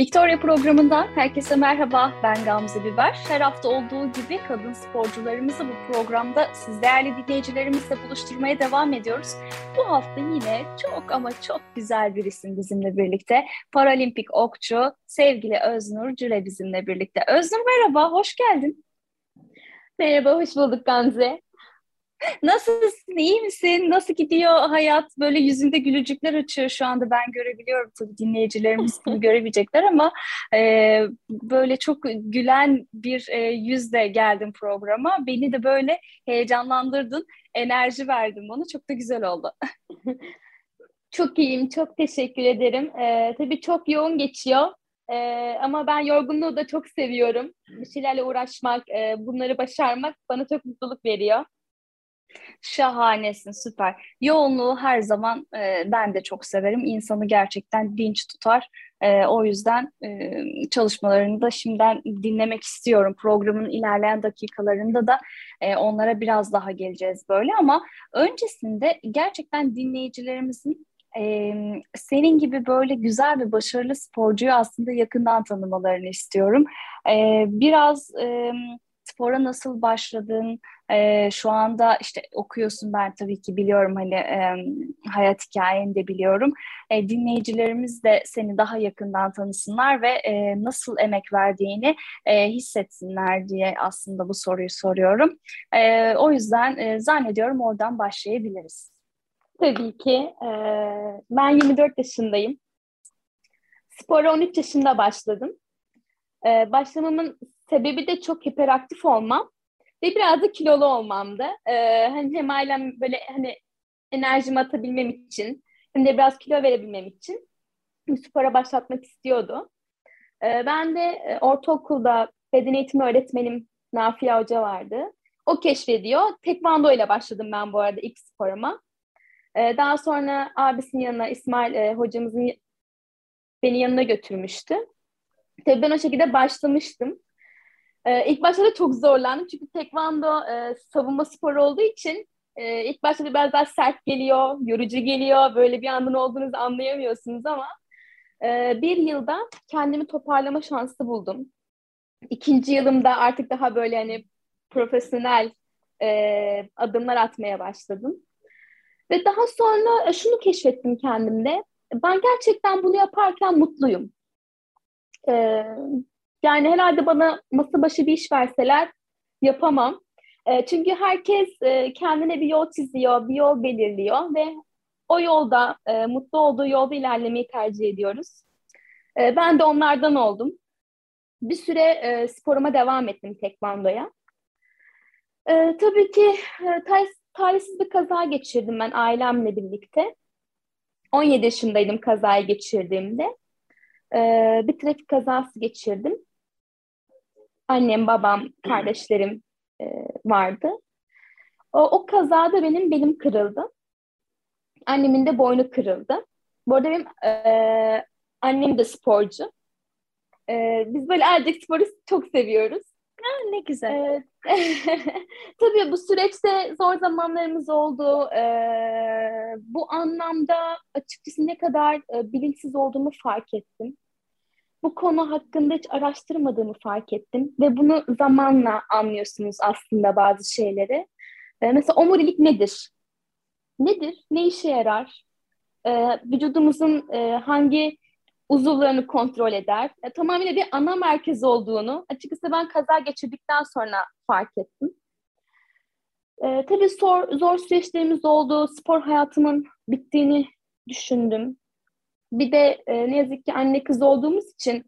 Victoria programından herkese merhaba. Ben Gamze Biber. Her hafta olduğu gibi kadın sporcularımızı bu programda siz değerli dinleyicilerimizle buluşturmaya devam ediyoruz. Bu hafta yine çok ama çok güzel bir isim bizimle birlikte. Paralimpik okçu sevgili Öznur Cüle bizimle birlikte. Öznur merhaba, hoş geldin. Merhaba, hoş bulduk Gamze. Nasılsın, iyi misin? Nasıl gidiyor hayat? Böyle yüzünde gülücükler açıyor şu anda ben görebiliyorum. Tabii dinleyicilerimiz bunu göremeyecekler ama e, böyle çok gülen bir e, yüzle geldim programa. Beni de böyle heyecanlandırdın, enerji verdin bana. Çok da güzel oldu. çok iyiyim, çok teşekkür ederim. Ee, tabii çok yoğun geçiyor. Ee, ama ben yorgunluğu da çok seviyorum. Bir şeylerle uğraşmak, e, bunları başarmak bana çok mutluluk veriyor. Şahanesin, süper. Yoğunluğu her zaman e, ben de çok severim. İnsanı gerçekten dinç tutar. E, o yüzden e, çalışmalarını da şimdiden dinlemek istiyorum. Programın ilerleyen dakikalarında da e, onlara biraz daha geleceğiz böyle. Ama öncesinde gerçekten dinleyicilerimizin e, senin gibi böyle güzel ve başarılı sporcuyu aslında yakından tanımalarını istiyorum. E, biraz... E, spora nasıl başladın? E, şu anda işte okuyorsun ben tabii ki biliyorum hani e, hayat hikayeni de biliyorum. E, dinleyicilerimiz de seni daha yakından tanısınlar ve e, nasıl emek verdiğini e, hissetsinler diye aslında bu soruyu soruyorum. E, o yüzden e, zannediyorum oradan başlayabiliriz. Tabii ki. E, ben 24 yaşındayım. Spora 13 yaşında başladım. Ee, başlamamın sebebi de çok hiperaktif olmam ve biraz da kilolu olmamdı. Ee, hani hem ailem böyle hani enerjimi atabilmem için hem de biraz kilo verebilmem için spora başlatmak istiyordu. Ee, ben de e, ortaokulda beden eğitimi öğretmenim Nafia Hoca vardı. O keşfediyor. Tekvando ile başladım ben bu arada ilk sporuma. Ee, daha sonra abisinin yanına İsmail e, hocamızın beni yanına götürmüştü. Tabii ben o şekilde başlamıştım. Ee, ilk başta da çok zorlandım çünkü tekvando e, savunma sporu olduğu için e, ilk başta da biraz daha sert geliyor, yorucu geliyor. Böyle bir anda ne olduğunuzu anlayamıyorsunuz ama e, bir yılda kendimi toparlama şansı buldum. İkinci yılımda artık daha böyle hani profesyonel e, adımlar atmaya başladım. Ve daha sonra e, şunu keşfettim kendimde. Ben gerçekten bunu yaparken mutluyum. Ee, yani herhalde bana masa başı bir iş verseler yapamam. E, çünkü herkes e, kendine bir yol çiziyor, bir yol belirliyor ve o yolda, e, mutlu olduğu yolda ilerlemeyi tercih ediyoruz. Ben de onlardan oldum. Bir süre sporuma devam ettim tekvandoya. Tabii ki e, talihsiz bir kaza geçirdim ben ailemle birlikte. 17 yaşındaydım kazayı geçirdiğimde. Bir trafik kazası geçirdim annem, babam, kardeşlerim e, vardı. O, o kazada benim belim kırıldı. Annemin de boynu kırıldı. Bu arada benim e, annem de sporcu. E, biz böyle erkek sporu çok seviyoruz. Ha, ne güzel. E, tabii bu süreçte zor zamanlarımız oldu. E, bu anlamda açıkçası ne kadar e, bilinçsiz olduğumu fark ettim bu konu hakkında hiç araştırmadığımı fark ettim ve bunu zamanla anlıyorsunuz aslında bazı şeyleri. Ee, mesela omurilik nedir? Nedir? Ne işe yarar? Ee, vücudumuzun e, hangi uzuvlarını kontrol eder? E, tamamıyla bir ana merkez olduğunu açıkçası ben kaza geçirdikten sonra fark ettim. E, tabii zor, zor süreçlerimiz oldu. Spor hayatımın bittiğini düşündüm. Bir de e, ne yazık ki anne kız olduğumuz için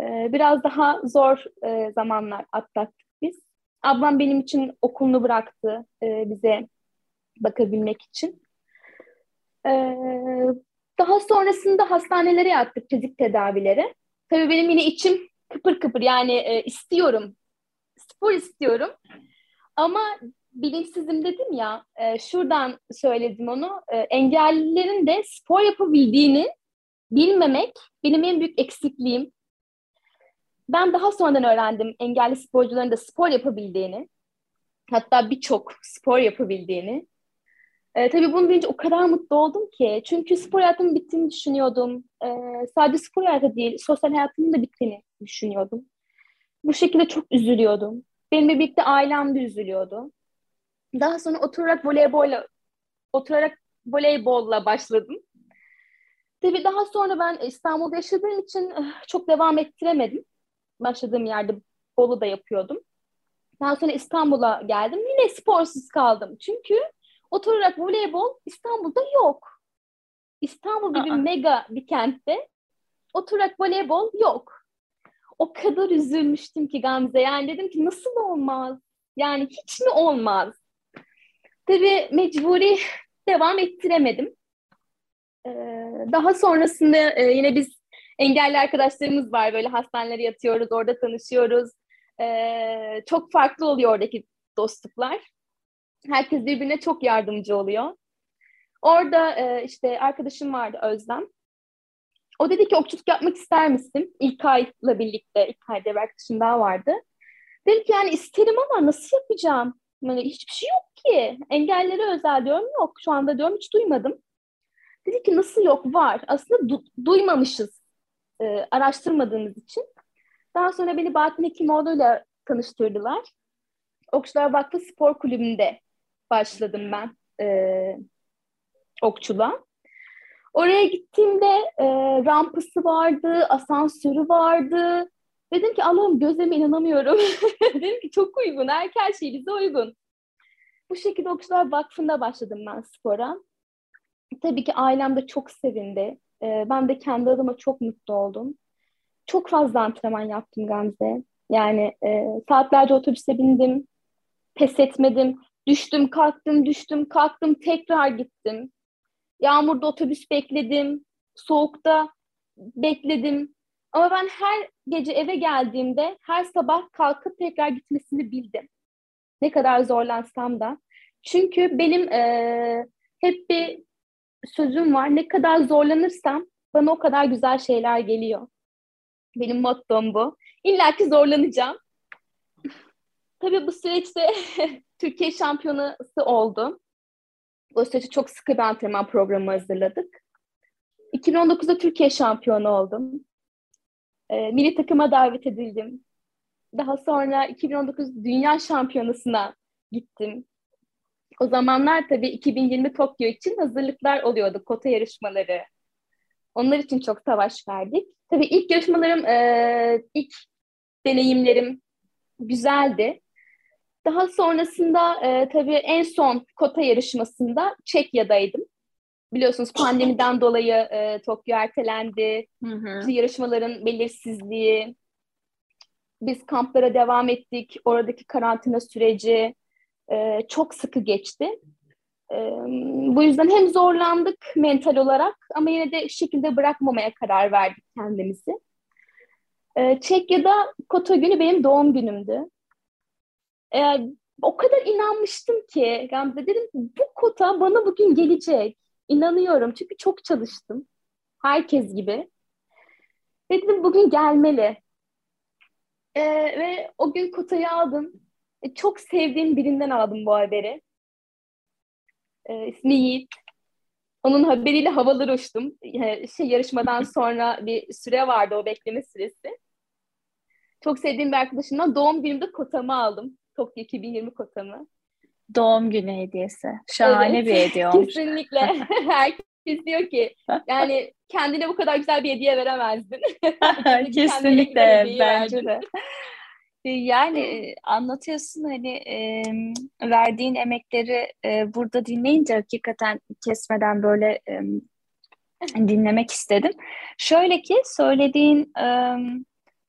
e, biraz daha zor e, zamanlar atlattık biz. Ablam benim için okulunu bıraktı e, bize bakabilmek için. E, daha sonrasında hastanelere yattık fizik tedavileri. Tabii benim yine içim kıpır kıpır yani e, istiyorum. Spor istiyorum. Ama bilinçsizim dedim ya, e, şuradan söyledim onu. E, engellilerin de spor yapabildiğini bilmemek benim en büyük eksikliğim. Ben daha sonradan öğrendim engelli sporcuların da spor yapabildiğini. Hatta birçok spor yapabildiğini. E, tabii bunu duyunca o kadar mutlu oldum ki. Çünkü spor hayatımın bittiğini düşünüyordum. E, sadece spor hayatı değil, sosyal hayatımın da bittiğini düşünüyordum. Bu şekilde çok üzülüyordum. Benimle birlikte ailem de üzülüyordu. Daha sonra oturarak voleybolla oturarak voleybolla başladım. Tabii daha sonra ben İstanbul'da yaşadığım için eh, çok devam ettiremedim. Başladığım yerde Bolu'da yapıyordum. Daha sonra İstanbul'a geldim. Yine sporsuz kaldım. Çünkü oturarak voleybol İstanbul'da yok. İstanbul gibi Aa. mega bir kentte oturarak voleybol yok. O kadar üzülmüştüm ki Gamze. Yani dedim ki nasıl olmaz? Yani hiç mi olmaz? Tabii mecburi devam ettiremedim. Ee, daha sonrasında e, yine biz engelli arkadaşlarımız var. Böyle hastanelere yatıyoruz, orada tanışıyoruz. Ee, çok farklı oluyor oradaki dostluklar. Herkes birbirine çok yardımcı oluyor. Orada e, işte arkadaşım vardı Özlem. O dedi ki okçuluk yapmak ister misin? İlkay'la birlikte, İlkay diye bir arkadaşım daha vardı. Dedim ki yani isterim ama nasıl yapacağım? Yani hiçbir şey yok ki. Engellere özel diyorum yok. Şu anda diyorum hiç duymadım. Dedi ki nasıl yok? Var. Aslında du- duymamışız e, araştırmadığımız için. Daha sonra beni Bahattin Hekimoğlu'yla tanıştırdılar. Okçular Vakfı Spor Kulübü'nde başladım ben e, okçuluğa. Oraya gittiğimde e, rampası vardı, asansörü vardı. Dedim ki Allah'ım gözlerime inanamıyorum. Dedim ki çok uygun, her, her şey bize uygun. Bu şekilde Okçular Vakfı'nda başladım ben spora. Tabii ki ailem de çok sevindi. Ee, ben de kendi adıma çok mutlu oldum. Çok fazla antrenman yaptım Gamze. Yani e, saatlerce otobüse bindim. Pes etmedim. Düştüm, kalktım, düştüm, kalktım, tekrar gittim. Yağmurda otobüs bekledim. Soğukta bekledim. Ama ben her gece eve geldiğimde her sabah kalkıp tekrar gitmesini bildim. Ne kadar zorlansam da. Çünkü benim e, hep bir sözüm var. Ne kadar zorlanırsam bana o kadar güzel şeyler geliyor. Benim mottom bu. İlla ki zorlanacağım. Tabii bu süreçte Türkiye şampiyonası oldu. O süreçte çok sıkı bir antrenman programı hazırladık. 2019'da Türkiye şampiyonu oldum. E, milli takıma davet edildim. Daha sonra 2019 Dünya Şampiyonası'na gittim. O zamanlar tabii 2020 Tokyo için hazırlıklar oluyordu, kota yarışmaları. Onlar için çok savaş verdik. Tabii ilk yarışmalarım, e, ilk deneyimlerim güzeldi. Daha sonrasında e, tabii en son kota yarışmasında Çekya'daydım. Biliyorsunuz pandemiden dolayı e, Tokyo ertelendi. Hı hı. yarışmaların belirsizliği. Biz kamplara devam ettik. Oradaki karantina süreci e, çok sıkı geçti. E, bu yüzden hem zorlandık mental olarak ama yine de şekilde bırakmamaya karar verdik kendimizi. E, Çekya'da Kota günü benim doğum günümdü. E, o kadar inanmıştım ki Gamze dedim bu kota bana bugün gelecek. İnanıyorum çünkü çok çalıştım. Herkes gibi. Dedim bugün gelmeli. Ee, ve o gün kotayı aldım. E, çok sevdiğim birinden aldım bu haberi. Ee, ismi Yiğit. Onun haberiyle havalar uçtum. E, şey, yarışmadan sonra bir süre vardı o bekleme süresi. Çok sevdiğim bir arkadaşımdan doğum günümde kotamı aldım. Tokyo 2020 kotamı. Doğum günü hediyesi. Şahane evet. bir hediye olmuş. Kesinlikle. Herkes diyor ki yani kendine bu kadar güzel bir hediye veremezdin. Kesinlikle bence de. Ee, yani anlatıyorsun hani e, verdiğin emekleri e, burada dinleyince hakikaten kesmeden böyle e, dinlemek istedim. Şöyle ki söylediğin e,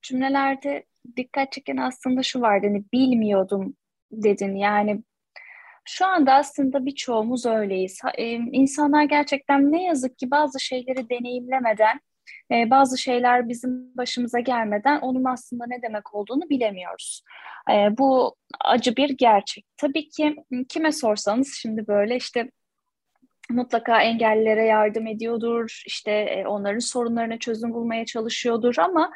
cümlelerde dikkat çeken aslında şu vardı hani bilmiyordum dedin yani şu anda aslında birçoğumuz öyleyiz. E, insanlar gerçekten ne yazık ki bazı şeyleri deneyimlemeden, e, bazı şeyler bizim başımıza gelmeden onun aslında ne demek olduğunu bilemiyoruz. E, bu acı bir gerçek. Tabii ki kime sorsanız şimdi böyle işte mutlaka engellilere yardım ediyordur, işte onların sorunlarına çözüm bulmaya çalışıyordur ama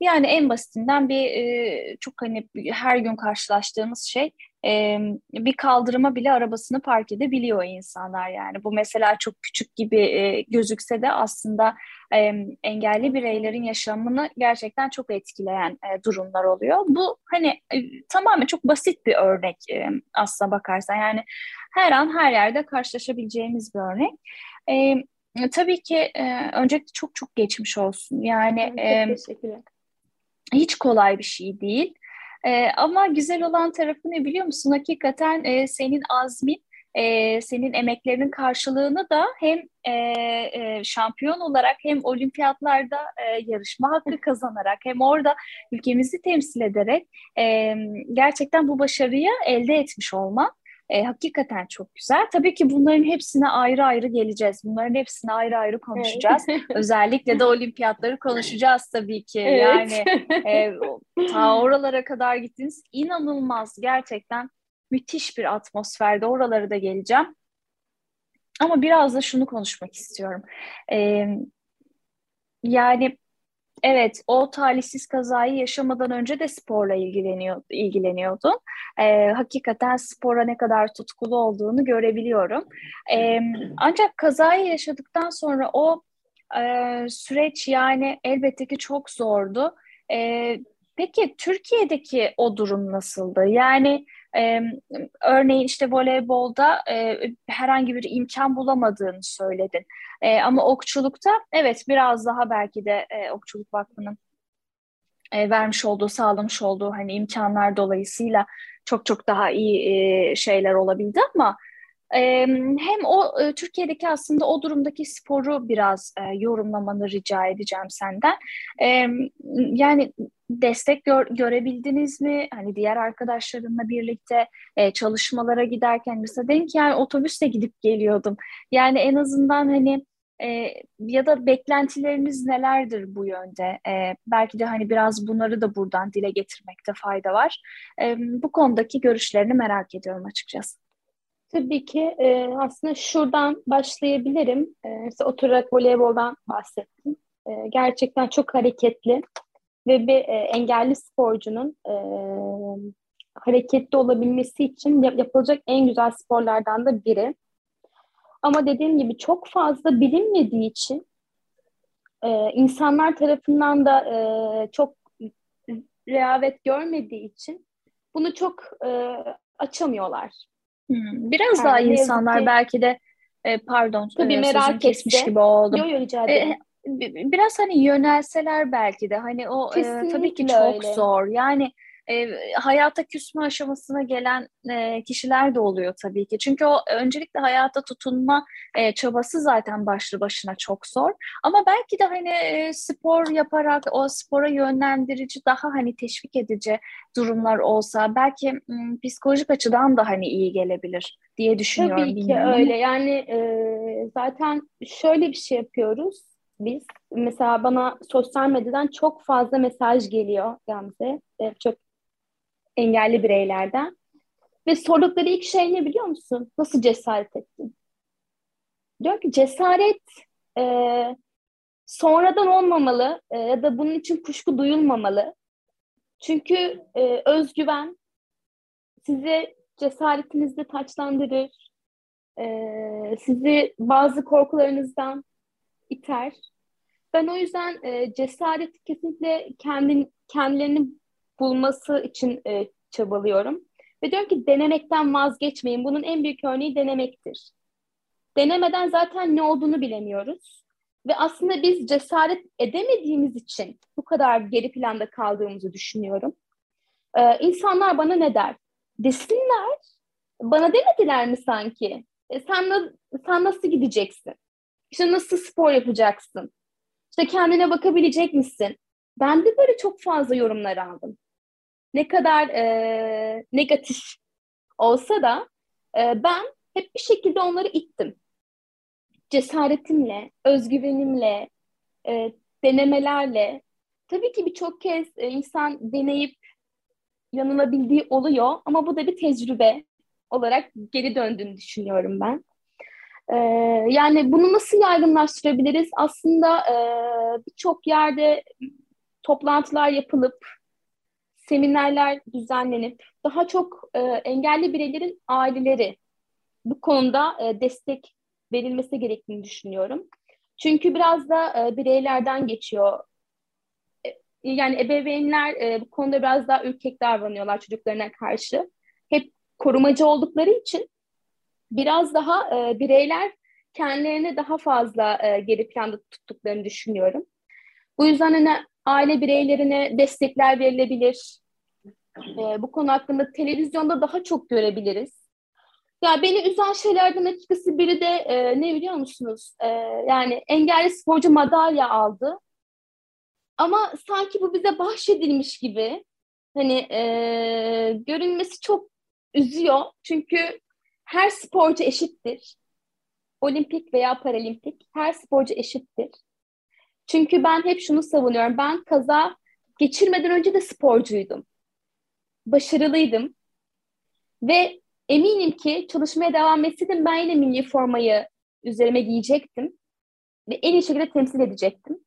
Yani en basitinden bir e, çok hani her gün karşılaştığımız şey e, bir kaldırıma bile arabasını park edebiliyor insanlar yani. Bu mesela çok küçük gibi e, gözükse de aslında e, engelli bireylerin yaşamını gerçekten çok etkileyen e, durumlar oluyor. Bu hani e, tamamen çok basit bir örnek e, aslına bakarsan yani her an her yerde karşılaşabileceğimiz bir örnek. E, tabii ki e, öncelikle çok çok geçmiş olsun. Yani evet, e, hiç kolay bir şey değil. E, ama güzel olan tarafı ne biliyor musun? Hakikaten e, senin azmin, e, senin emeklerinin karşılığını da hem e, e, şampiyon olarak hem olimpiyatlarda e, yarışma hakkı kazanarak hem orada ülkemizi temsil ederek e, gerçekten bu başarıyı elde etmiş olman e, hakikaten çok güzel. Tabii ki bunların hepsine ayrı ayrı geleceğiz. Bunların hepsine ayrı ayrı konuşacağız. Evet. Özellikle de olimpiyatları konuşacağız tabii ki. Evet. Yani e, ta oralara kadar gittiniz. İnanılmaz gerçekten müthiş bir atmosferde. Oralara da geleceğim. Ama biraz da şunu konuşmak istiyorum. E, yani Evet, o talihsiz kazayı yaşamadan önce de sporla ilgileniyor, ilgileniyordun. Ee, hakikaten spora ne kadar tutkulu olduğunu görebiliyorum. Ee, ancak kazayı yaşadıktan sonra o e, süreç yani elbette ki çok zordu. Ee, peki Türkiye'deki o durum nasıldı? Yani e, örneğin işte voleybolda e, herhangi bir imkan bulamadığını söyledin. E, ama okçulukta evet biraz daha belki de e, Okçuluk Vakfı'nın e, vermiş olduğu, sağlamış olduğu hani imkanlar dolayısıyla çok çok daha iyi e, şeyler olabildi ama e, hem o e, Türkiye'deki aslında o durumdaki sporu biraz e, yorumlamanı rica edeceğim senden. E, yani destek gör, görebildiniz mi? Hani diğer arkadaşlarımla birlikte e, çalışmalara giderken mesela dedim ki yani otobüsle gidip geliyordum. Yani en azından hani e, ya da beklentileriniz nelerdir bu yönde? E, belki de hani biraz bunları da buradan dile getirmekte fayda var. E, bu konudaki görüşlerini merak ediyorum açıkçası. Tabii ki e, aslında şuradan başlayabilirim. E, mesela oturarak voleyboldan bahsettim. E, gerçekten çok hareketli ve bir e, engelli sporcunun e, hareketli olabilmesi için yapılacak en güzel sporlardan da biri. Ama dediğim gibi çok fazla bilinmediği için e, insanlar tarafından da e, çok rehavet görmediği için bunu çok e, açamıyorlar. Hmm, biraz yani daha insanlar ki, belki de e, pardon tabii e, merak kesmiş gibi oldum. Yok yok rica ederim. E, biraz hani yönelseler belki de hani o e, tabii ki çok öyle. zor. Yani e, hayata küsme aşamasına gelen e, kişiler de oluyor tabii ki. Çünkü o öncelikle hayata tutunma e, çabası zaten başlı başına çok zor. Ama belki de hani e, spor yaparak o spora yönlendirici daha hani teşvik edici durumlar olsa belki m, psikolojik açıdan da hani iyi gelebilir diye düşünüyorum. Tabii ki öyle. Yani e, zaten şöyle bir şey yapıyoruz biz. Mesela bana sosyal medyadan çok fazla mesaj geliyor Gamze. E, çok engelli bireylerden. Ve sordukları ilk şey ne biliyor musun? Nasıl cesaret ettin? Diyor ki cesaret e, sonradan olmamalı e, ya da bunun için kuşku duyulmamalı. Çünkü e, özgüven sizi cesaretinizde taçlandırır. E, sizi bazı korkularınızdan iter. Ben o yüzden e, cesaret kesinlikle kendin, kendilerini bulması için e, çabalıyorum. Ve diyorum ki denemekten vazgeçmeyin. Bunun en büyük örneği denemektir. Denemeden zaten ne olduğunu bilemiyoruz. Ve aslında biz cesaret edemediğimiz için bu kadar geri planda kaldığımızı düşünüyorum. Ee, insanlar bana ne der? Desinler. Bana demediler mi sanki? E, sen, sen nasıl gideceksin? İşte nasıl spor yapacaksın? İşte kendine bakabilecek misin? Ben de böyle çok fazla yorumlar aldım ne kadar e, negatif olsa da e, ben hep bir şekilde onları ittim. Cesaretimle, özgüvenimle, e, denemelerle. Tabii ki birçok kez e, insan deneyip yanılabildiği oluyor ama bu da bir tecrübe olarak geri döndüğünü düşünüyorum ben. Ee, yani bunu nasıl yaygınlaştırabiliriz? Aslında e, birçok yerde toplantılar yapılıp, seminerler düzenlenip daha çok e, engelli bireylerin aileleri bu konuda e, destek verilmesi gerektiğini düşünüyorum. Çünkü biraz da e, bireylerden geçiyor. E, yani ebeveynler e, bu konuda biraz daha ürkek davranıyorlar çocuklarına karşı. Hep korumacı oldukları için biraz daha e, bireyler kendilerini daha fazla e, geri planda tuttuklarını düşünüyorum. Bu yüzden hani aile bireylerine destekler verilebilir. E, bu konu hakkında televizyonda daha çok görebiliriz. Ya beni üzen şeylerden açıkçası biri de e, ne biliyor musunuz? E, yani engelli sporcu madalya aldı. Ama sanki bu bize bahşedilmiş gibi. Hani e, görünmesi çok üzüyor. Çünkü her sporcu eşittir. Olimpik veya paralimpik her sporcu eşittir. Çünkü ben hep şunu savunuyorum. Ben kaza geçirmeden önce de sporcuydum. Başarılıydım. Ve eminim ki çalışmaya devam etseydim ben yine milli formayı üzerime giyecektim. Ve en iyi şekilde temsil edecektim.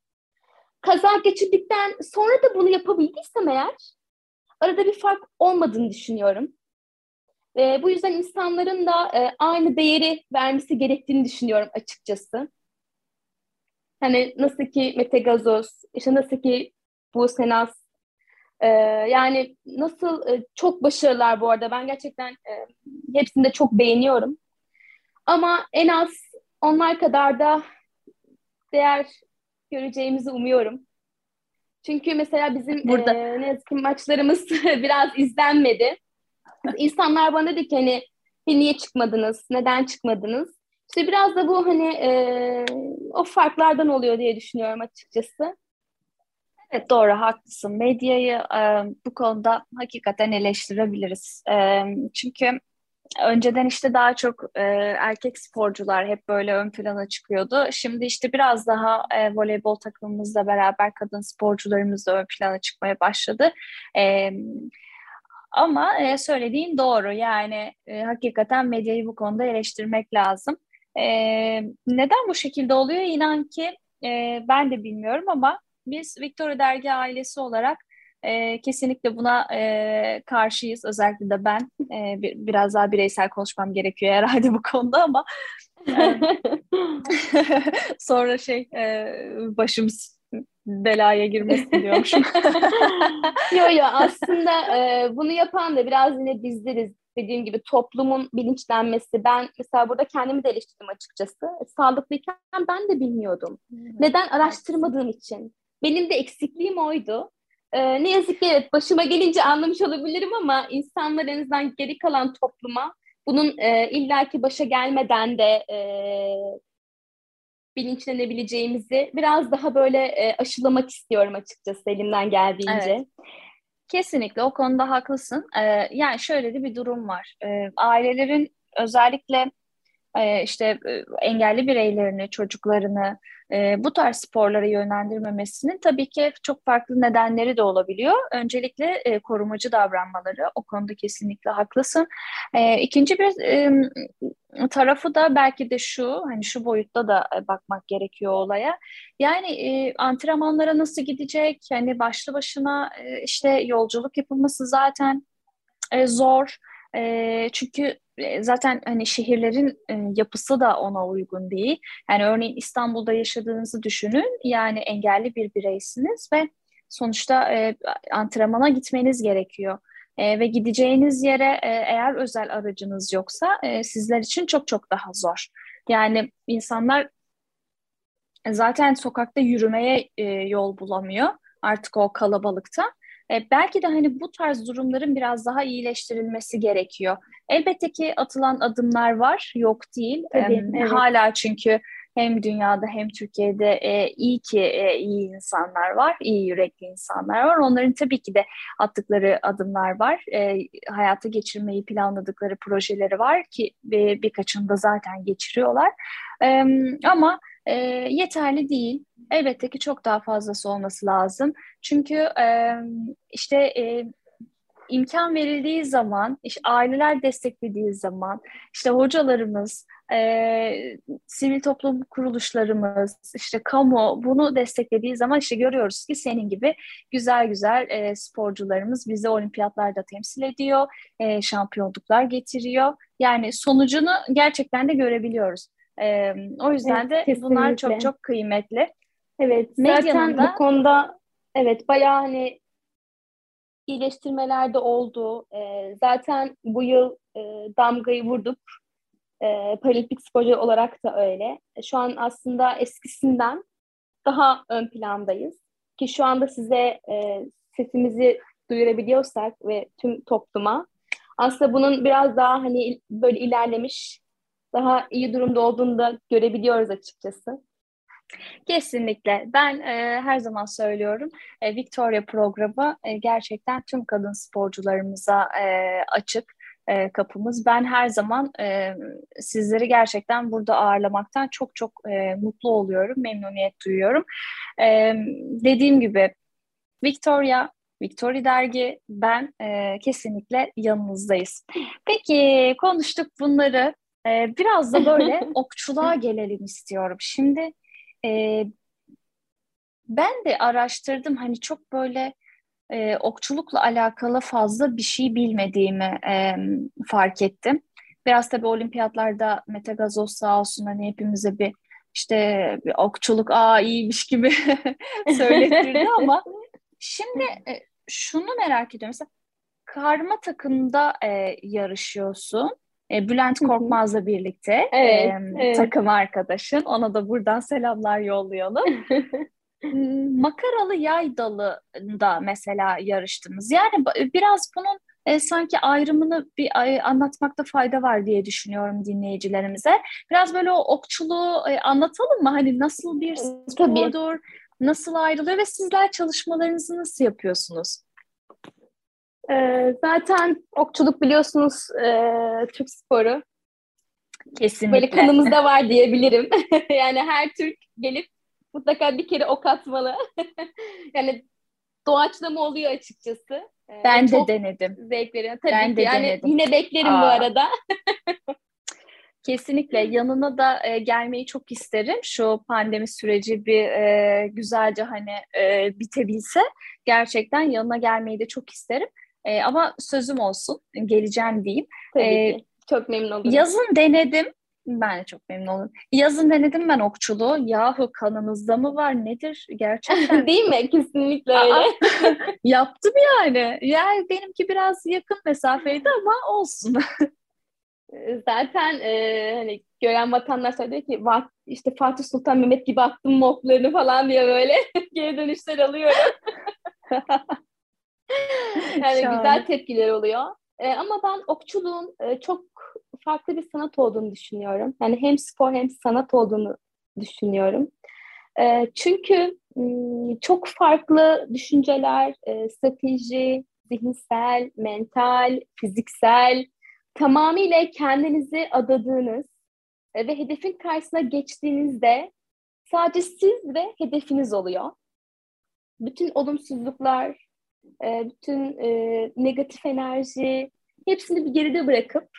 Kaza geçirdikten sonra da bunu yapabildiysem eğer arada bir fark olmadığını düşünüyorum. Ve bu yüzden insanların da e, aynı değeri vermesi gerektiğini düşünüyorum açıkçası. Hani nasıl ki Mete Gazoz, işte nasıl ki bu Senas, e, yani nasıl e, çok başarılılar bu arada. Ben gerçekten e, hepsini de çok beğeniyorum. Ama en az onlar kadar da değer göreceğimizi umuyorum. Çünkü mesela bizim Burada. E, ne yazık ki maçlarımız biraz izlenmedi. İnsanlar bana dedi ki hani niye çıkmadınız, neden çıkmadınız? İşte biraz da bu hani e, o farklardan oluyor diye düşünüyorum açıkçası. Evet doğru haklısın. Medyayı e, bu konuda hakikaten eleştirebiliriz. E, çünkü önceden işte daha çok e, erkek sporcular hep böyle ön plana çıkıyordu. Şimdi işte biraz daha e, voleybol takımımızla beraber kadın sporcularımız da ön plana çıkmaya başladı. Evet ama e, söylediğin doğru. Yani e, hakikaten medyayı bu konuda eleştirmek lazım. E, neden bu şekilde oluyor? İnan ki e, ben de bilmiyorum ama biz Victoria Dergi ailesi olarak e, kesinlikle buna e, karşıyız. Özellikle de ben e, bir, biraz daha bireysel konuşmam gerekiyor herhalde bu konuda ama sonra şey e, başımız belaya girmesin diyormuşum. yo yo aslında e, bunu yapan da biraz yine bizleriz. Dediğim gibi toplumun bilinçlenmesi. Ben mesela burada kendimi de eleştirdim açıkçası. E, sağlıklıyken ben de bilmiyordum. Neden? Araştırmadığım için. Benim de eksikliğim oydu. Ee, ne yazık ki evet başıma gelince anlamış olabilirim ama insanlar en azından geri kalan topluma bunun e, illaki başa gelmeden de e, bilinçlenebileceğimizi biraz daha böyle e, aşılamak istiyorum açıkçası elimden geldiğince. Evet. Kesinlikle o konuda haklısın. Ee, yani şöyle de bir durum var. Ee, ailelerin özellikle e, işte e, engelli bireylerini, çocuklarını e, bu tarz sporlara yönlendirmemesinin tabii ki çok farklı nedenleri de olabiliyor. Öncelikle e, korumacı davranmaları, o konuda kesinlikle haklısın. E, ikinci bir e, tarafı da belki de şu, hani şu boyutta da e, bakmak gerekiyor olaya. Yani e, antrenmanlara nasıl gidecek? Yani başlı başına e, işte yolculuk yapılması zaten e, zor. E, çünkü e, zaten hani şehirlerin e, yapısı da ona uygun değil. Yani örneğin İstanbul'da yaşadığınızı düşünün. Yani engelli bir bireysiniz ve sonuçta e, antrenmana gitmeniz gerekiyor. E, ve gideceğiniz yere e, eğer özel aracınız yoksa e, sizler için çok çok daha zor. Yani insanlar zaten sokakta yürümeye e, yol bulamıyor artık o kalabalıkta. E, belki de hani bu tarz durumların biraz daha iyileştirilmesi gerekiyor. Elbette ki atılan adımlar var, yok değil. Tabii, e, evet. Hala çünkü hem dünyada hem Türkiye'de e, iyi ki e, iyi insanlar var, iyi yürekli insanlar var. Onların tabii ki de attıkları adımlar var. E, hayata geçirmeyi planladıkları projeleri var ki e, birkaçını zaten geçiriyorlar. E, ama e, yeterli değil. Elbette ki çok daha fazlası olması lazım. Çünkü e, işte e, imkan verildiği zaman, işte aileler desteklediği zaman, işte hocalarımız, e, sivil toplum kuruluşlarımız, işte kamu bunu desteklediği zaman işte görüyoruz ki senin gibi güzel güzel e, sporcularımız bizi olimpiyatlarda temsil ediyor, e, şampiyonluklar getiriyor. Yani sonucunu gerçekten de görebiliyoruz. E, o yüzden Evet, de bunlar çok çok kıymetli. Evet, Medyanın zaten da- bu konuda evet bayağı hani iyileştirmeler de oldu. Ee, zaten bu yıl e, damgayı vurduk. Ee, paralimpik sporcu olarak da öyle. E, Şu an aslında eskisinden daha ön plandayız. Ki şu anda size e, sesimizi duyurabiliyorsak ve tüm topluma aslında bunun biraz daha hani böyle ilerlemiş, daha iyi durumda olduğunu da görebiliyoruz açıkçası. Kesinlikle. Ben e, her zaman söylüyorum. E, Victoria programı e, gerçekten tüm kadın sporcularımıza e, açık e, kapımız. Ben her zaman e, sizleri gerçekten burada ağırlamaktan çok çok e, mutlu oluyorum, memnuniyet duyuyorum. E, dediğim gibi Victoria, Victoria Dergi, ben e, kesinlikle yanınızdayız. Peki konuştuk bunları. E, biraz da böyle okçuluğa gelelim istiyorum. Şimdi e, ben de araştırdım hani çok böyle e, okçulukla alakalı fazla bir şey bilmediğimi e, fark ettim. Biraz tabii olimpiyatlarda Mete Gazoz sağ olsun hani hepimize bir işte bir okçuluk aa iyiymiş gibi söylettirdi ama şimdi e, şunu merak ediyorum. Mesela karma takımda e, yarışıyorsun. E, Bülent. Korkmaz'la birlikte Evet, e, evet. takım arkadaşın. Ona da buradan selamlar yollayalım. Makaralı yay dalında mesela yarıştınız. Yani biraz bunun e, sanki ayrımını bir ay- anlatmakta fayda var diye düşünüyorum dinleyicilerimize. Biraz böyle o okçuluğu e, anlatalım mı? Hani nasıl bir Tabii. spordur, nasıl ayrılıyor ve sizler çalışmalarınızı nasıl yapıyorsunuz? Ee, zaten okçuluk biliyorsunuz e, Türk sporu. Kesinlikle. Böyle kanımızda var diyebilirim. yani her Türk gelip mutlaka bir kere ok atmalı. yani doğaçlama oluyor açıkçası. Ee, Ben de denedim. zevk veriyor. Tabii Ben ki. de yani denedim. yine beklerim bu Aa. arada. Kesinlikle yanına da e, gelmeyi çok isterim. Şu pandemi süreci bir e, güzelce hani e, bitebilse gerçekten yanına gelmeyi de çok isterim. E, ama sözüm olsun geleceğim diyeyim. Tabii Ee, ki. Çok memnun olurum. Yazın denedim. Ben de çok memnun oldum. Yazın denedim ben okçuluğu. Yahu kanınızda mı var nedir gerçekten? Değil mi? Kesinlikle öyle. Yaptım yani. Yani benimki biraz yakın mesafeydi ama olsun. Zaten e, hani gören vatandaşlar diyor ki "Vah, işte Fatih Sultan Mehmet gibi attım moklarını falan diye böyle geri dönüşler alıyorum. yani Şahane. güzel tepkiler oluyor. E, ama ben okçuluğun e, çok farklı bir sanat olduğunu düşünüyorum. Yani hem spor hem sanat olduğunu düşünüyorum. E, çünkü m, çok farklı düşünceler, e, strateji, zihinsel, mental, fiziksel, tamamıyla kendinizi adadığınız e, ve hedefin karşısına geçtiğinizde sadece siz ve hedefiniz oluyor. Bütün olumsuzluklar, e, bütün e, negatif enerji hepsini bir geride bırakıp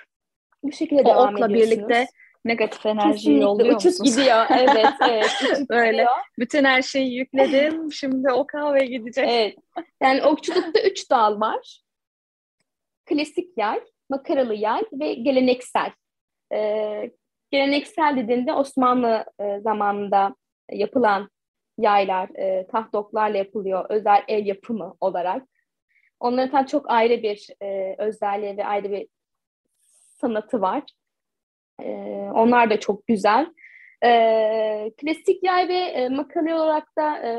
bu şekilde O devam okla ediyorsunuz. birlikte negatif enerjiyi Kesinlikle yolluyor uçup musunuz? gidiyor. Evet, evet. Uçup Böyle. gidiyor. Bütün her şeyi yükledim. Şimdi o kahve gidecek. Evet. Yani okçulukta üç dal var. Klasik yay, makaralı yay ve geleneksel. Ee, geleneksel dediğinde Osmanlı e, zamanında yapılan yaylar, e, tahtoklarla yapılıyor. Özel el yapımı olarak. Onların tabii çok ayrı bir e, özelliği ve ayrı bir sanatı var. E, onlar da çok güzel. E, klasik yay ve e, makale olarak da e,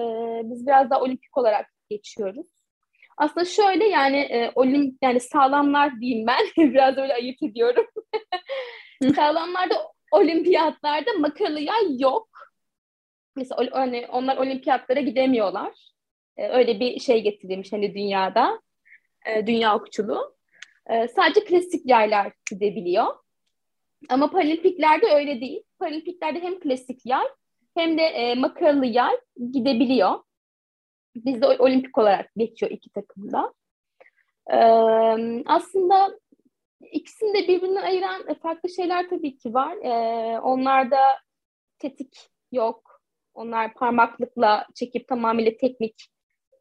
biz biraz daha olimpik olarak geçiyoruz. Aslında şöyle yani e, olim yani sağlamlar diyeyim ben biraz öyle ayıp ediyorum. Sağlamlarda olimpiyatlarda makaralı yay yok. Mesela hani onlar olimpiyatlara gidemiyorlar. E, öyle bir şey getirilmiş hani dünyada. E, dünya okçuluğu. E, sadece klasik yaylar gidebiliyor. Ama paralimpiklerde öyle değil. Paralimpiklerde hem klasik yay hem de e, makaralı yay gidebiliyor. Bizde olimpik olarak geçiyor iki takımda. Ee, aslında ikisini de birbirinden ayıran farklı şeyler tabii ki var. Ee, onlarda tetik yok. Onlar parmaklıkla çekip tamamıyla teknik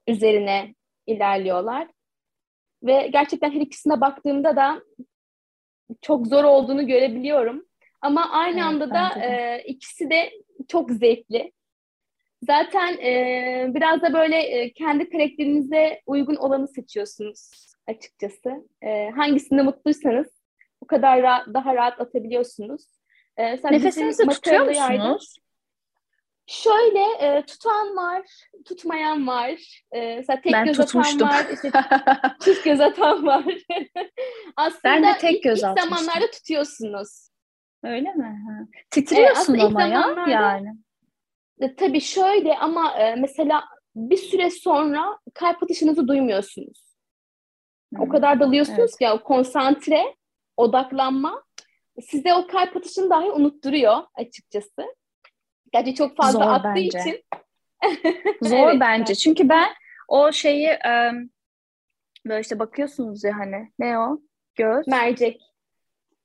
üzerine ilerliyorlar. Ve gerçekten her ikisine baktığımda da çok zor olduğunu görebiliyorum. Ama aynı evet, anda da e, ikisi de çok zevkli. Zaten e, biraz da böyle e, kendi karakterinize uygun olanı seçiyorsunuz açıkçası. E, hangisinde mutluysanız o kadar rahat, daha rahat atabiliyorsunuz. E, Nefesinizi tutuyor musunuz? Yaydım. Şöyle e, tutan var, tutmayan var. E, mesela tek ben göz tutmuştum. atan var, işte, çift göz atan var. Aslında ben de tek göz ilk, ilk zamanlarda tutuyorsunuz. Öyle mi? Ha. Titriyorsun e, ama ya yani. E, tabii şöyle ama e, mesela bir süre sonra kalp atışınızı duymuyorsunuz. Hmm. O kadar dalıyorsunuz evet. ki o konsantre, odaklanma size o kalp atışını dahi unutturuyor açıkçası. Gerçi çok fazla Zor attığı bence. için. Zor evet, bence. Çünkü ben o şeyi böyle işte bakıyorsunuz ya hani ne o? Göz. Mercek.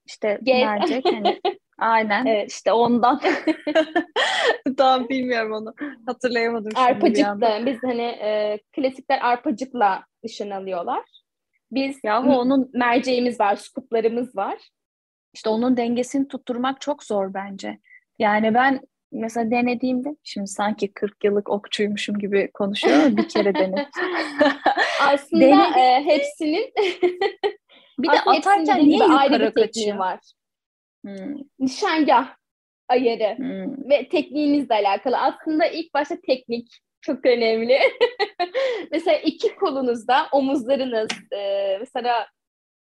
İşte Gel. mercek hani Aynen. Evet. İşte ondan. Tam bilmiyorum onu. Hatırlayamadım. Arpacık da. Biz hani e, klasikler arpacıkla nişan alıyorlar. Biz Yahu onun merceğimiz var, skuplarımız var. İşte onun dengesini tutturmak çok zor bence. Yani ben mesela denediğimde şimdi sanki 40 yıllık okçuymuşum gibi konuşuyorum bir kere denedim. Aslında e, hepsinin bir de atarken niye yukarı kaçıyor? var. Hmm. Nişangah ayarı hmm. ve tekniğinizle alakalı. Aslında ilk başta teknik çok önemli. mesela iki kolunuzda omuzlarınız, e, mesela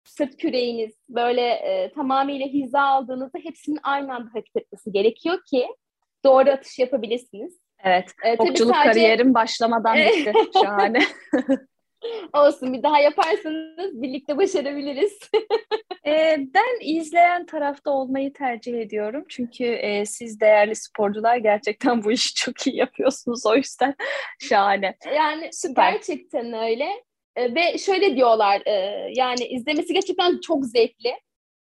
sırt küreğiniz böyle e, tamamıyla hiza aldığınızda hepsinin aynı anda hareket etmesi gerekiyor ki doğru atış yapabilirsiniz. Evet. Ee, Okçuluk sadece... kariyerim başlamadan bitti. Şahane. Olsun bir daha yaparsanız birlikte başarabiliriz. e, ben izleyen tarafta olmayı tercih ediyorum. Çünkü e, siz değerli sporcular gerçekten bu işi çok iyi yapıyorsunuz. O yüzden şahane. Yani Süper. gerçekten öyle. E, ve şöyle diyorlar e, yani izlemesi gerçekten çok zevkli.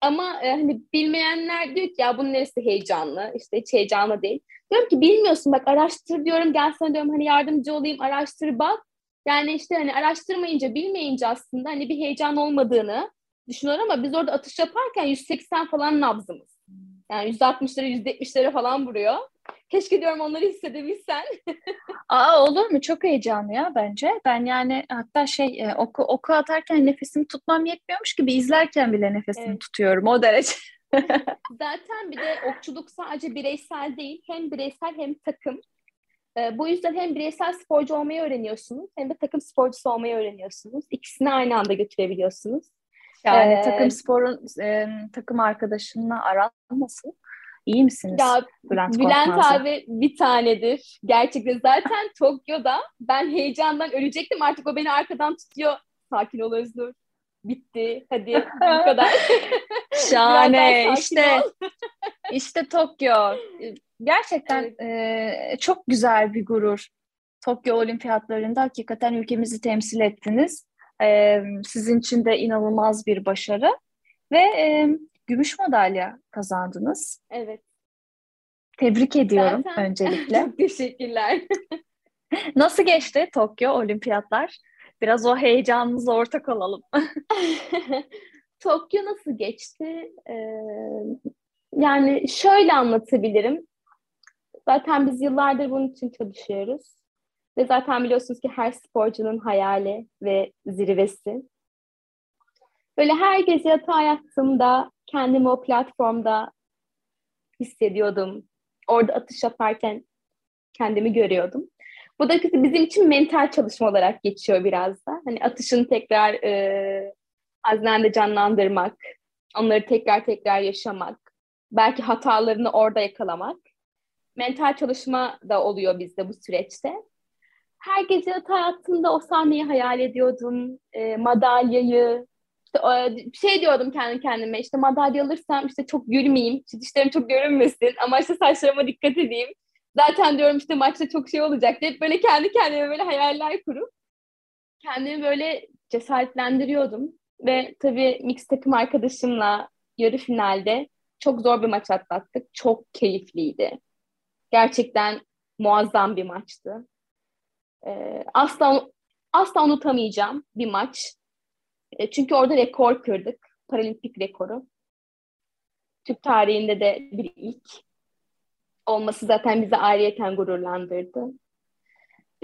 Ama e, hani bilmeyenler diyor ki ya bunun neresi heyecanlı? İşte hiç heyecanlı değil. Diyorum ki bilmiyorsun bak araştır diyorum gel sana diyorum hani yardımcı olayım araştır bak. Yani işte hani araştırmayınca bilmeyince aslında hani bir heyecan olmadığını düşünüyor ama biz orada atış yaparken 180 falan nabzımız. Yani 160'lara 170'lere falan vuruyor. Keşke diyorum onları hissedebilsen. Aa olur mu? Çok heyecanlı ya bence. Ben yani hatta şey e, oku, oku atarken nefesimi tutmam yetmiyormuş gibi izlerken bile nefesimi evet. tutuyorum o derece. Zaten bir de okçuluk sadece bireysel değil. Hem bireysel hem takım. E, bu yüzden hem bireysel sporcu olmayı öğreniyorsunuz hem de takım sporcusu olmayı öğreniyorsunuz. İkisini aynı anda götürebiliyorsunuz. Yani ee, takım sporun e, takım arkadaşınla aran nasıl? İyi misiniz? Ya, Bülent, Bülent abi bir tanedir. Gerçekten zaten Tokyo'da ben heyecandan ölecektim. Artık o beni arkadan tutuyor. Sakin ol Özgür. Bitti. Hadi bu kadar. Şahane. işte işte Tokyo. Gerçekten evet. e, çok güzel bir gurur. Tokyo Olimpiyatlarında hakikaten ülkemizi temsil ettiniz. E, sizin için de inanılmaz bir başarı. Ve e, gümüş madalya kazandınız. Evet. Tebrik ediyorum Zaten... öncelikle. Çok teşekkürler. Nasıl geçti Tokyo Olimpiyatlar? Biraz o heyecanınızla ortak olalım. Tokyo nasıl geçti? Ee, yani şöyle anlatabilirim. Zaten biz yıllardır bunun için çalışıyoruz. Ve zaten biliyorsunuz ki her sporcunun hayali ve zirvesi. Böyle her gece yatağa yattığımda kendimi o platformda hissediyordum. Orada atış yaparken kendimi görüyordum. Bu da bizim için mental çalışma olarak geçiyor biraz da. Hani atışını tekrar e, haznende canlandırmak, onları tekrar tekrar yaşamak, belki hatalarını orada yakalamak. Mental çalışma da oluyor bizde bu süreçte. Her gece yatağa yattığımda o sahneyi hayal ediyordum. E, madalyayı, işte şey diyordum kendi kendime işte madalya alırsam işte çok gülmeyeyim, işte dişlerim çok görünmesin ama işte saçlarıma dikkat edeyim. Zaten diyorum işte maçta çok şey olacak diye böyle kendi kendime böyle hayaller kurup kendimi böyle cesaretlendiriyordum. Ve tabii mix takım arkadaşımla yarı finalde çok zor bir maç atlattık. Çok keyifliydi. Gerçekten muazzam bir maçtı. Ee, asla asla unutamayacağım bir maç. E, çünkü orada rekor kırdık. Paralimpik rekoru. Türk tarihinde de bir ilk olması zaten bizi ayrıyeten gururlandırdı.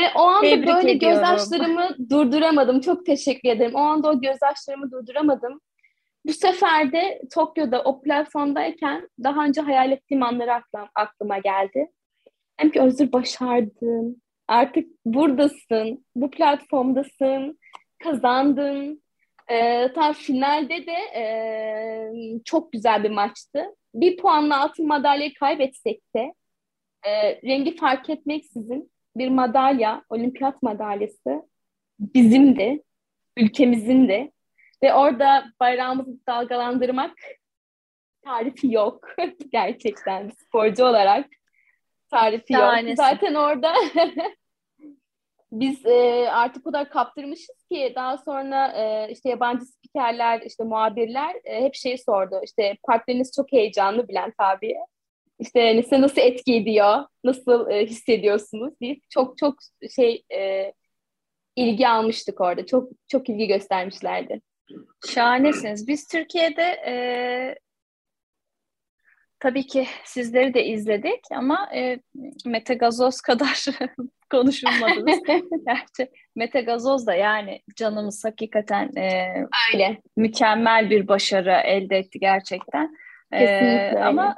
Ve o anda Tebrik böyle ediyorum. gözyaşlarımı durduramadım. Çok teşekkür ederim. O anda o gözyaşlarımı durduramadım. Bu sefer de Tokyo'da o platformdayken daha önce hayal ettiğim anlar aklım, aklıma geldi. Hem ki Özür başardın. Artık buradasın. Bu platformdasın. Kazandın. Ee, tam finalde de e, çok güzel bir maçtı. Bir puanla altın madalyayı kaybetsek de e, rengi fark etmeksizin bir madalya, olimpiyat madalyası bizimdi, ülkemizin de. Ve orada bayrağımızı dalgalandırmak tarifi yok gerçekten sporcu olarak tarifi yok. Zaten orada biz e, artık o kadar kaptırmışız ki daha sonra e, işte yabancı spikerler, işte muhabirler e, hep şey sordu. İşte partneriniz çok heyecanlı Bülent abi. İşte hani size nasıl etki ediyor, nasıl e, hissediyorsunuz diye çok çok şey e, ilgi almıştık orada. Çok çok ilgi göstermişlerdi. Şahanesiniz. Biz Türkiye'de e, tabii ki sizleri de izledik ama e, Mete Gazoz kadar konuşulmadınız. Gerçi Mete Gazoz da yani canımız hakikaten e, öyle mükemmel bir başarı elde etti gerçekten. Kesinlikle ee, ama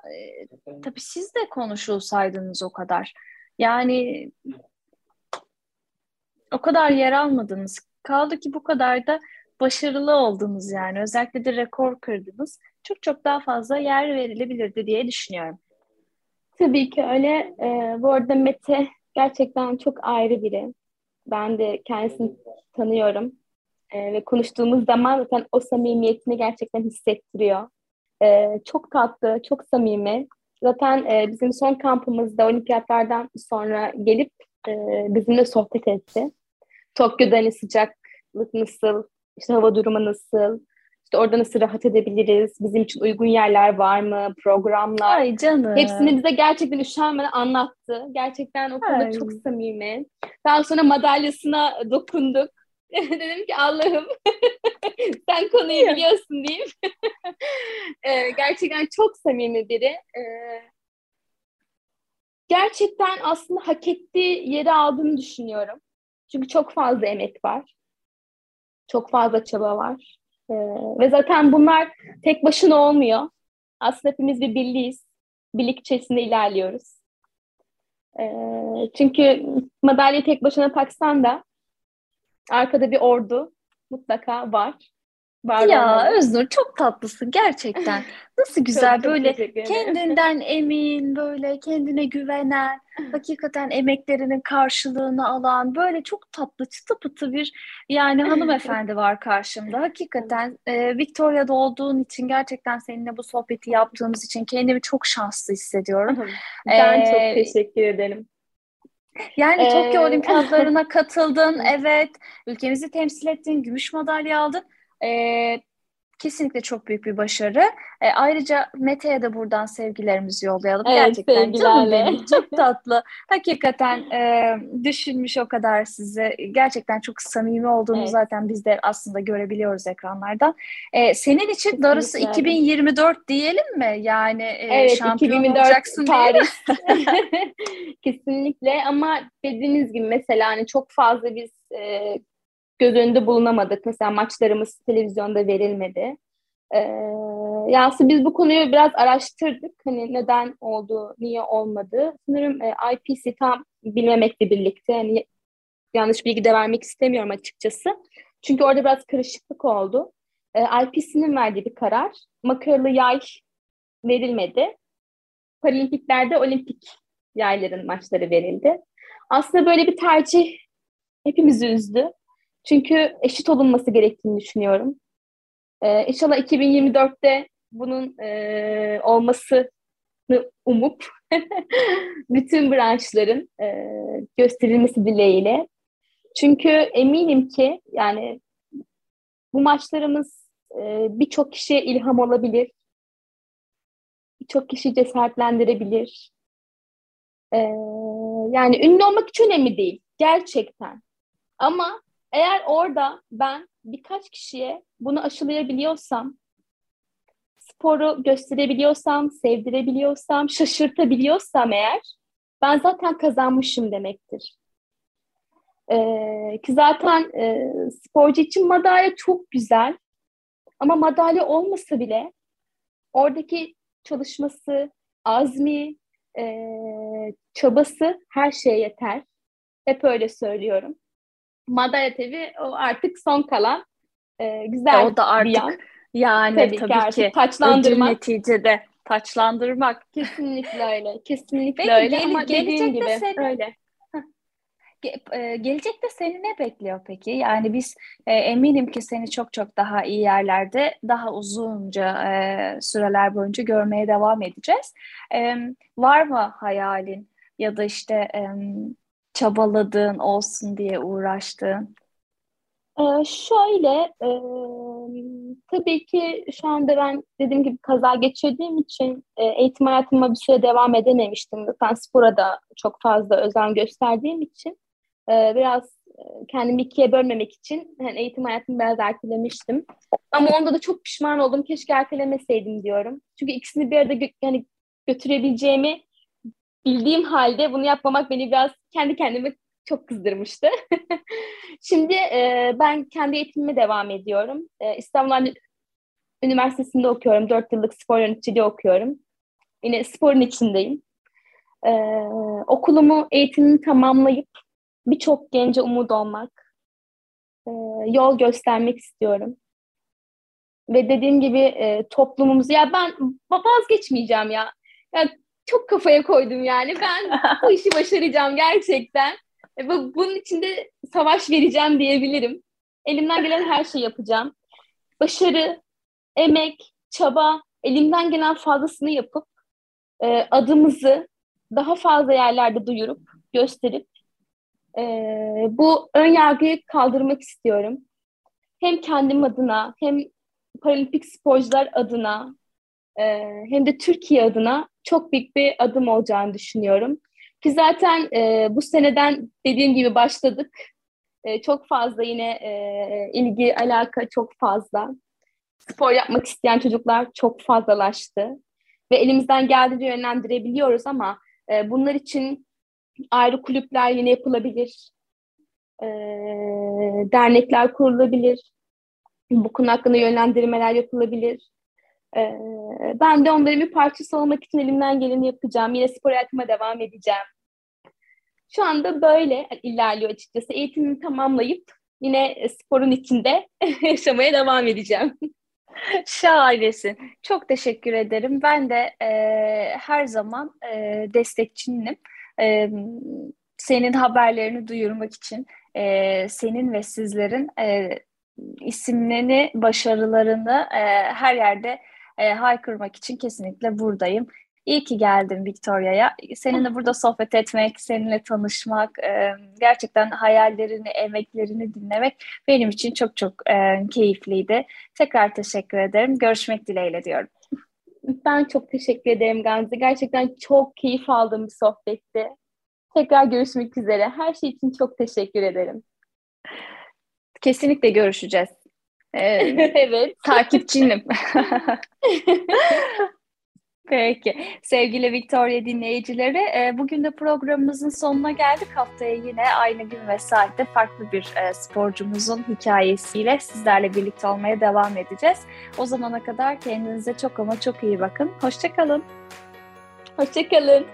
e, tabii siz de konuşulsaydınız o kadar. Yani o kadar yer almadınız. Kaldı ki bu kadar da başarılı oldunuz yani. Özellikle de rekor kırdınız. Çok çok daha fazla yer verilebilirdi diye düşünüyorum. Tabii ki öyle. Ee, bu arada Mete gerçekten çok ayrı biri. Ben de kendisini tanıyorum. Ee, ve konuştuğumuz zaman zaten o samimiyetini gerçekten hissettiriyor. Ee, çok tatlı, çok samimi. Zaten e, bizim son kampımızda olimpiyatlardan sonra gelip e, bizimle sohbet etti. Tokyo'da hani sıcaklık nasıl, işte hava durumu nasıl, işte orada nasıl rahat edebiliriz, bizim için uygun yerler var mı, programlar. Ay canım. Hepsini bize gerçekten üşenmeden anlattı. Gerçekten o konuda Ay. çok samimi. Daha sonra madalyasına dokunduk. Dedim ki Allah'ım sen konuyu biliyorsun deyip ee, gerçekten çok samimi biri. Ee, gerçekten aslında hak ettiği yeri aldığını düşünüyorum. Çünkü çok fazla emek var. Çok fazla çaba var. Ee, ve zaten bunlar tek başına olmuyor. Aslında hepimiz bir birliğiz. Birlik içerisinde ilerliyoruz. Ee, çünkü madalya tek başına taksan da arkada bir ordu mutlaka var. Var ya olmalı. Öznur çok tatlısın gerçekten. Nasıl güzel çok, böyle çok kendinden emin, böyle kendine güvenen, hakikaten emeklerinin karşılığını alan böyle çok tatlı çıtı pıtı bir yani hanımefendi var karşımda. Hakikaten e, Victoria'da olduğun için gerçekten seninle bu sohbeti yaptığımız için kendimi çok şanslı hissediyorum. Ben ee, çok teşekkür ederim. Yani. Tokyo Olimpiyatlarına katıldın, evet. Ülkemizi temsil ettin, gümüş madalya aldın. Ee, kesinlikle çok büyük bir başarı. E, ayrıca Mete'ye de buradan sevgilerimizi yollayalım. Evet, Gerçekten sevgilerle. canım benim çok tatlı. Hakikaten e, düşünmüş o kadar size. Gerçekten çok samimi olduğunu evet. zaten biz de aslında görebiliyoruz ekranlardan. E, senin için Kesinlikle. darısı 2024 diyelim mi? Yani e, evet, şampiyon 2024 olacaksın Paris. Kesinlikle ama dediğiniz gibi mesela hani çok fazla biz e, göz önünde bulunamadık. Mesela maçlarımız televizyonda verilmedi. Ee, yani biz bu konuyu biraz araştırdık. Hani neden oldu, niye olmadı. Sanırım e, IPC tam bilmemekle birlikte hani yanlış bilgi de vermek istemiyorum açıkçası. Çünkü orada biraz karışıklık oldu. E, IPC'nin verdiği bir karar. Makarlı yay verilmedi. Paralimpiklerde olimpik yayların maçları verildi. Aslında böyle bir tercih hepimizi üzdü. Çünkü eşit olunması gerektiğini düşünüyorum. Ee, inşallah 2024'te bunun e, olmasını umup bütün branşların e, gösterilmesi dileğiyle. Çünkü eminim ki yani bu maçlarımız e, birçok kişiye ilham olabilir. Birçok kişi cesaretlendirebilir. E, yani ünlü olmak hiç önemli değil. Gerçekten. Ama eğer orada ben birkaç kişiye bunu aşılayabiliyorsam, sporu gösterebiliyorsam, sevdirebiliyorsam, şaşırtabiliyorsam eğer ben zaten kazanmışım demektir. Ee, ki zaten e, sporcu için madalya çok güzel. Ama madalya olmasa bile oradaki çalışması, azmi, e, çabası her şeye yeter. Hep öyle söylüyorum. Madalya tabii o artık son kalan e, güzel e, o da artık, bir yan. Yani tabii, tabii ki, ki taçlandırmak. neticede taçlandırmak. Kesinlikle öyle. Kesinlikle Peki, öyle. Gel, Ama gelecekte gibi senin, öyle. E, gelecekte seni ne bekliyor peki? Yani biz e, eminim ki seni çok çok daha iyi yerlerde, daha uzunca e, süreler boyunca görmeye devam edeceğiz. E, var mı hayalin ya da işte e, çabaladığın olsun diye uğraştığın? Ee, şöyle, e, tabii ki şu anda ben dediğim gibi kaza geçirdiğim için e, eğitim hayatıma bir süre devam edememiştim. Ben spora da çok fazla özen gösterdiğim için e, biraz e, kendimi ikiye bölmemek için yani eğitim hayatımı biraz ertelemiştim. Ama onda da çok pişman oldum. Keşke ertelemeseydim diyorum. Çünkü ikisini bir arada gö- yani götürebileceğimi bildiğim halde bunu yapmamak beni biraz kendi kendime çok kızdırmıştı. Şimdi e, ben kendi eğitimime devam ediyorum. E, İstanbul Üniversitesi'nde okuyorum. Dört yıllık spor yöneticiliği okuyorum. Yine sporun içindeyim. E, okulumu, eğitimimi tamamlayıp birçok gence umut olmak, e, yol göstermek istiyorum. Ve dediğim gibi e, toplumumuz, ya ben vazgeçmeyeceğim ya. ya. Çok kafaya koydum yani. Ben bu işi başaracağım gerçekten. E, bu, bunun için de savaş vereceğim diyebilirim. Elimden gelen her şeyi yapacağım. Başarı, emek, çaba, elimden gelen fazlasını yapıp e, adımızı daha fazla yerlerde duyurup, gösterip e, bu ön yargıyı kaldırmak istiyorum. Hem kendim adına hem paralimpik sporcular adına e, hem de Türkiye adına çok büyük bir adım olacağını düşünüyorum. Ki zaten e, bu seneden dediğim gibi başladık. E, çok fazla yine e, ilgi, alaka çok fazla. Spor yapmak isteyen çocuklar çok fazlalaştı. Ve elimizden geldiğince yönlendirebiliyoruz ama e, bunlar için ayrı kulüpler yine yapılabilir. E, dernekler kurulabilir. Bu konu hakkında yönlendirmeler yapılabilir. E, ben de onların bir parçası olmak için elimden geleni yapacağım. Yine spor hayatıma devam edeceğim. Şu anda böyle ilerliyor açıkçası. Eğitimimi tamamlayıp yine sporun içinde yaşamaya devam edeceğim. Şahanesin. Çok teşekkür ederim. Ben de e, her zaman e, destekçinim e, senin haberlerini duyurmak için e, senin ve sizlerin e, isimlerini, başarılarını e, her yerde e, haykırmak için kesinlikle buradayım. İyi ki geldin Victoria'ya. Seninle burada sohbet etmek, seninle tanışmak, e, gerçekten hayallerini, emeklerini dinlemek benim için çok çok e, keyifliydi. Tekrar teşekkür ederim. Görüşmek dileğiyle diyorum. Ben çok teşekkür ederim Gamze. Gerçekten çok keyif aldığım bir sohbetti. Tekrar görüşmek üzere. Her şey için çok teşekkür ederim. Kesinlikle görüşeceğiz. Evet. Takipçinim. Peki. Sevgili Victoria dinleyicileri, e, bugün de programımızın sonuna geldik. Haftaya yine aynı gün ve saatte farklı bir e, sporcumuzun hikayesiyle sizlerle birlikte olmaya devam edeceğiz. O zamana kadar kendinize çok ama çok iyi bakın. Hoşçakalın. Hoşçakalın.